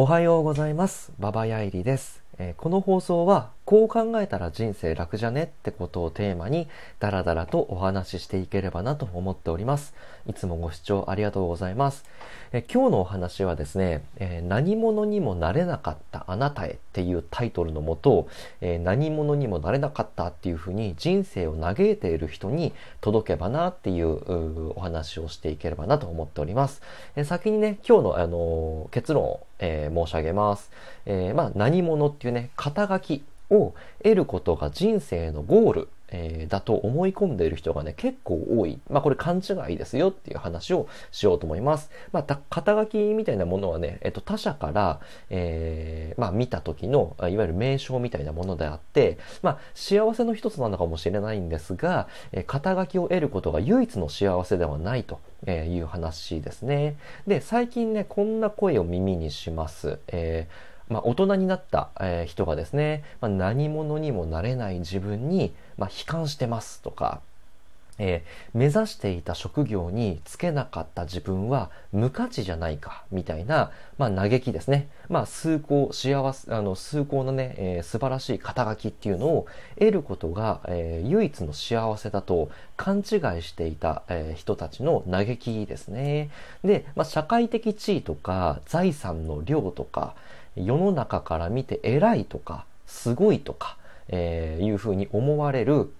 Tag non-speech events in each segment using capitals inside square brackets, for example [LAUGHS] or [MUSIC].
おはようございます。ババヤイリです。えーこの放送は、こう考えたら人生楽じゃねってことをテーマに、ダラダラとお話ししていければなと思っております。いつもご視聴ありがとうございます。え今日のお話はですね、えー何者にもなれなかったあなたへっていうタイトルのもと、えー何者にもなれなかったっていうふうに人生を嘆いている人に届けばなっていうお話をしていければなと思っております。えー先にね、今日の、あの結論を、え申し上げます。えまあ、何者っていうね、肩書きを得ることが人生のゴール、えーだと思い込んでいる人がね、結構多い。まあ、これ勘違いですよっていう話をしようと思います。まあ、た肩書きみたいなものはね、えっと、他者から、えーまあ、見た時の、いわゆる名称みたいなものであって、まあ、幸せの一つなのかもしれないんですが、えー肩書きを得ることが唯一の幸せではないとえーいう話ですね。で、最近ね、こんな声を耳にします。えーまあ、大人になった、え人がですね、まあ、何者にもなれない自分に、まあ、悲観してますとか、えー目指していた職業に就けなかった自分は無価値じゃないかみたいな、まあ、嘆きですね。まあ、崇高、幸せ、あの、崇高なね、えー素晴らしい肩書きっていうのを得ることが、えー唯一の幸せだと勘違いしていた、え人たちの嘆きですね。で、まあ、社会的地位とか財産の量とか世の中から見て偉いとかすごいとか、えーいうふうに思われる、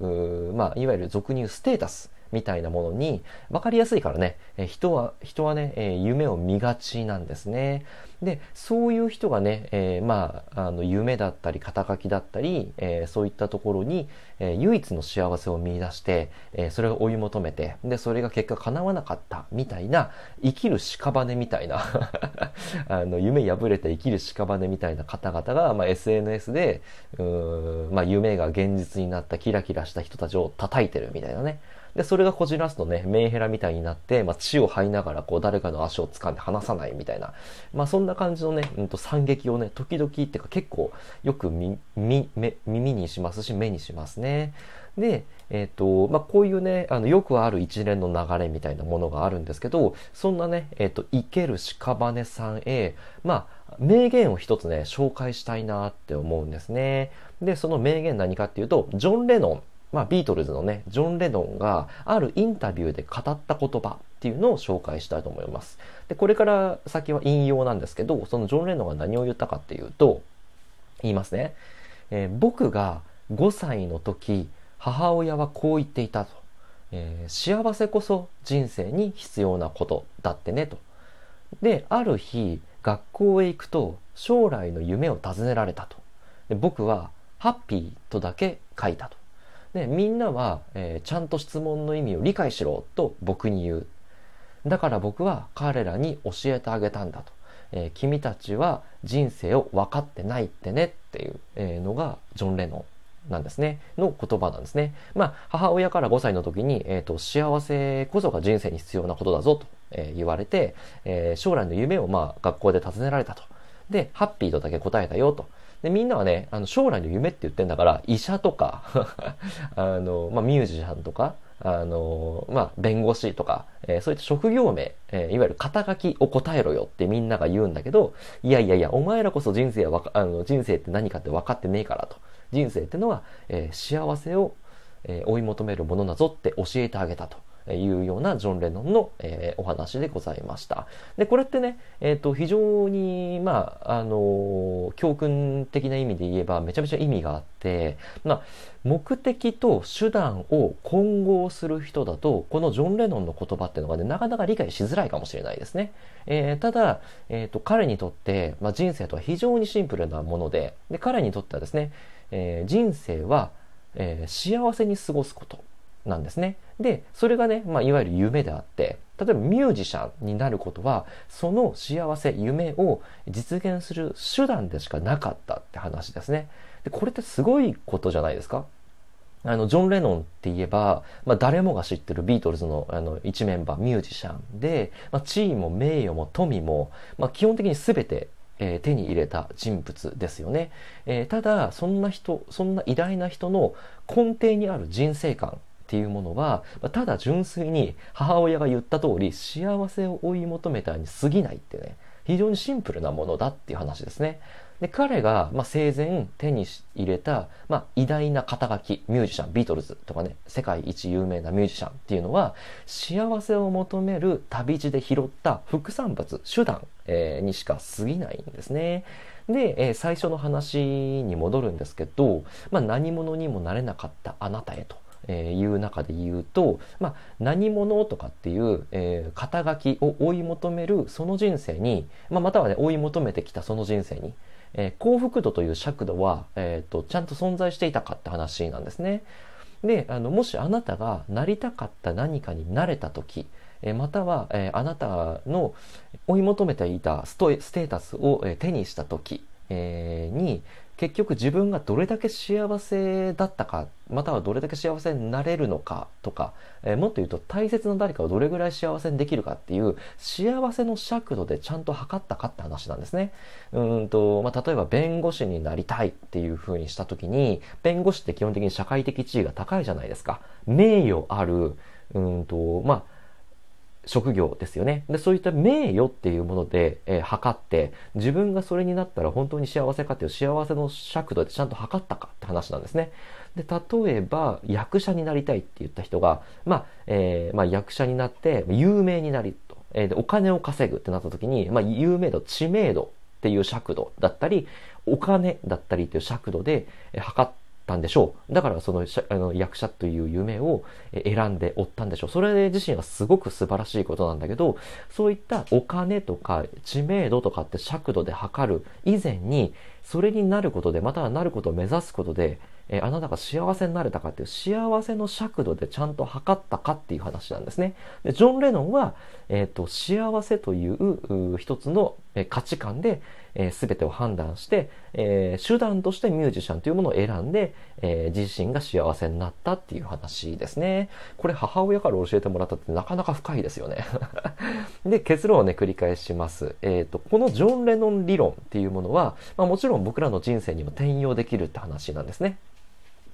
まあ、いわゆる俗に言うステータスみたいなものに分かりやすいからね、え人は、人はね、え夢を見がちなんですね。で、そういう人がね、えーまあ、あの、夢だったり、肩書きだったり、えーそういったところに、えー唯一の幸せを見出して、えそれを追い求めて、で、それが結果叶わなかった、みたいな、生きる屍みたいな、[LAUGHS] あの、夢破れて生きる屍みたいな方々が、まあ、SNS で、うーんまあ、夢が現実になったキラキラした人たちを叩いてるみたいなね。で、それがこじらすとね、メンヘラみたいになって、まあ、血を吐いながら、こう、誰かの足を掴んで離さないみたいな。まあ、そんな感じのね、うんと、惨劇をね、時々っていうか結構、よくみ、み、目、耳にしますし、目にしますね。で、えっ、と、まあ、こういうね、あの、よくある一連の流れみたいなものがあるんですけど、そんなね、えっ、と、生ける屍さんへ、まあ、名言を一つね、紹介したいなって思うんですね。で、その名言何かっていうと、ジョン・レノン、まあ、ビートルズのね、ジョン・レノンがあるインタビューで語った言葉っていうのを紹介したいと思います。で、これから先は引用なんですけど、そのジョン・レノンが何を言ったかっていうと、言いますね。えー僕が5歳の時、母親はこう言っていたと。えー幸せこそ人生に必要なことだってねと。で、ある日、学校へ行くと将来の夢を尋ねられたと。で僕は、ハッピーとだけ書いたと。で、みんなは、えーちゃんと質問の意味を理解しろと僕に言う。だから僕は彼らに教えてあげたんだと。えー君たちは人生を分かってないってねっていうのがジョン・レノンなんですね。の言葉なんですね。まあ、母親から5歳の時に、えっ、と、幸せこそが人生に必要なことだぞと、え言われて、え将来の夢をまあ、学校で尋ねられたと。で、ハッピーとだけ答えたよと。で、みんなはね、あの、将来の夢って言ってんだから、医者とか、[LAUGHS] あの、まあ、ミュージシャンとか、あの、まあ、弁護士とか、えーそういった職業名、えーいわゆる肩書きを答えろよってみんなが言うんだけど、いやいやいや、お前らこそ人生は、あの、人生って何かって分かってねえからと。人生ってのは、えー幸せを、えー追い求めるものだぞって教えてあげたと。いうようなジョン・レノンの、えーお話でございました。で、これってね、えっ、と、非常に、まあ、あの教訓的な意味で言えば、めちゃめちゃ意味があって、まあ、目的と手段を混合する人だと、このジョン・レノンの言葉っていうのがね、なかなか理解しづらいかもしれないですね。えーただ、えっ、と、彼にとって、まあ、人生とは非常にシンプルなもので、で、彼にとってはですね、え人生は、え幸せに過ごすことなんですね。で、それがね、まあ、いわゆる夢であって、例えばミュージシャンになることは、その幸せ、夢を実現する手段でしかなかったって話ですね。で、これってすごいことじゃないですかあの、ジョン・レノンって言えば、まあ、誰もが知ってるビートルズのあの一メンバー、ミュージシャンで、まあ、地位も名誉も富も、まあ、基本的に全て、えー手に入れた人物ですよね。えーただ、そんな人、そんな偉大な人の根底にある人生観っていうものは、ただ純粋に母親が言った通り幸せを追い求めたに過ぎないってね、非非常にシンプルなものだっていう話ですね。で、彼が、まあ、生前手に入れた、まあ、偉大な肩書き、ミュージシャン、ビートルズとかね、世界一有名なミュージシャンっていうのは、幸せを求める旅路で拾った副産物、手段、えー、にしか過ぎないんですね。で、えー、最初の話に戻るんですけど、まあ、何者にもなれなかったあなたへと。えいう中で言うと、まあ、何者とかっていう、え、肩書きを追い求めるその人生に、まあ、またはね追い求めてきたその人生に、え、幸福度という尺度は、えーと、ちゃんと存在していたかって話なんですね。であのもしあなたがなりたかった何かになれた時、え、または、え、あなたの追い求めていたストステータスを、え、手にした時、えー、に結局自分がどれだけ幸せだったかまたはどれだけ幸せになれるのかとか、えー、もっと言うと大切な誰かをどれぐらい幸せにできるかっていう幸せの尺度でちゃんと測ったかって話なんですね。うんと、まあ、例えば弁護士になりたいっていうふうにした時に弁護士って基本的に社会的地位が高いじゃないですか。名誉あるうんとまあ職業ですよね。で、そういった名誉っていうもので、えー、測って、自分がそれになったら本当に幸せかっていう幸せの尺度でちゃんと測ったかって話なんですね。で、例えば、役者になりたいって言った人が、まあ、えー、まあ、役者になって有名になりと、えー、で、お金を稼ぐってなった時に、まあ、有名度、知名度っていう尺度だったり、お金だったりっていう尺度で測ったんでしょう。だからそのあの役者という夢を選んでおったんでしょう。それ自身はすごく素晴らしいことなんだけど、そういったお金とか知名度とかって尺度で測る以前に、それになることで、またはなることを目指すことで、えあなたが幸せになれたかっていう幸せの尺度でちゃんと測ったかっていう話なんですね。でジョン・レノンは、えーと、幸せという一つの価値観で、えー、全てを判断して、えー、手段としてミュージシャンというものを選んで、えー、自身が幸せになったっていう話ですね。これ母親から教えてもらったってなかなか深いですよね。[LAUGHS] で、結論をね、繰り返します。えっ、と、このジョン・レノン理論っていうものは、まあ、もちろん僕らの人生にも転用できるって話なんですね。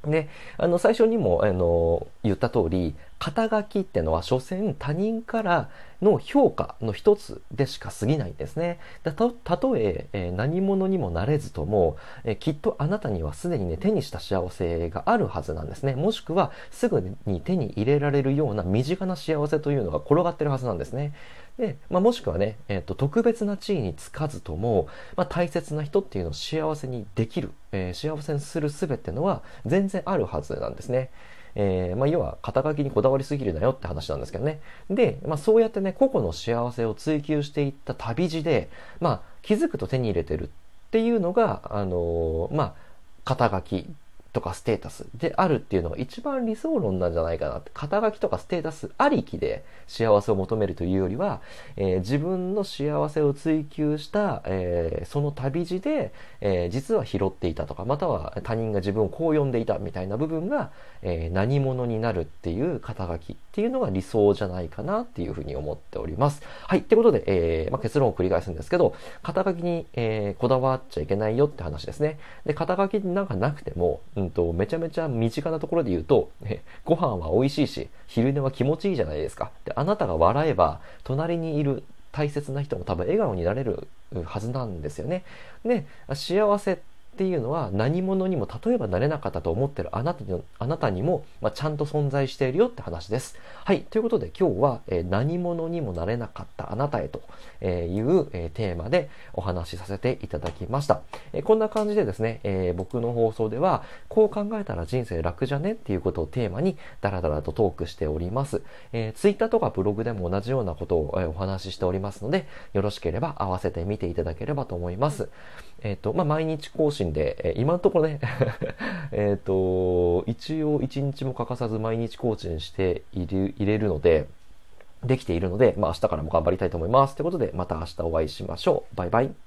で、あの、最初にも、あの、言った通り、肩書きってのは、所詮他人からの評価の一つでしか過ぎないんですね。たとええー、何者にもなれずとも、えー、きっとあなたにはすでにね、手にした幸せがあるはずなんですね。もしくは、すぐに手に入れられるような身近な幸せというのが転がってるはずなんですね。で、まあ、もしくはね、え、ー、と、特別な地位につかずとも、まあ、大切な人っていうのを幸せにできる、え幸せにする術っていうのは全然あるはずなんですね。えー、まあ、要は肩書きにこだわりすぎるなよって話なんですけどね。で、まあ、そうやってね、個々の幸せを追求していった旅路で、まあ、気づくと手に入れてるっていうのが、あのー、まあ、肩書きとかステータスであるっていうのが一番理想論なんじゃないかなって。肩書きとかステータスありきで幸せを求めるというよりは、えー、自分の幸せを追求した、えー、その旅路で、えー、実は拾っていたとか、または他人が自分をこう呼んでいたみたいな部分が、え何者になるっていう肩書きっていうのが理想じゃないかなっていうふうに思っております。はい。ってことで、えまあ、結論を繰り返すんですけど、肩書きに、えこだわっちゃいけないよって話ですね。で、肩書きなんかなくても、うんと、めちゃめちゃ身近なところで言うと、ねご飯は美味しいし、昼寝は気持ちいいじゃないですか。で、あなたが笑えば、隣にいる大切な人も多分笑顔になれるはずなんですよね。で、幸せってていうのは何者にも例えばなれなかったと思ってるあなたにあなたにも、まあ、ちゃんと存在しているよって話です。はい。ということで今日は、えー、何者にもなれなかったあなたへという、えー、テーマでお話しさせていただきました。えー、こんな感じでですね、え僕の放送ではこう考えたら人生楽じゃねっていうことをテーマにダラダラとトークしております。えー、Twitter とかブログでも同じようなことを、えお話ししておりますのでよろしければ合わせて見ていただければと思います。えっ、と、まあ、毎日更新で、え、今のところね [LAUGHS] えっと、一応一日も欠かさず毎日更新している、入れるので、できているので、まあ、明日からも頑張りたいと思います。ということで、また明日お会いしましょう。バイバイ。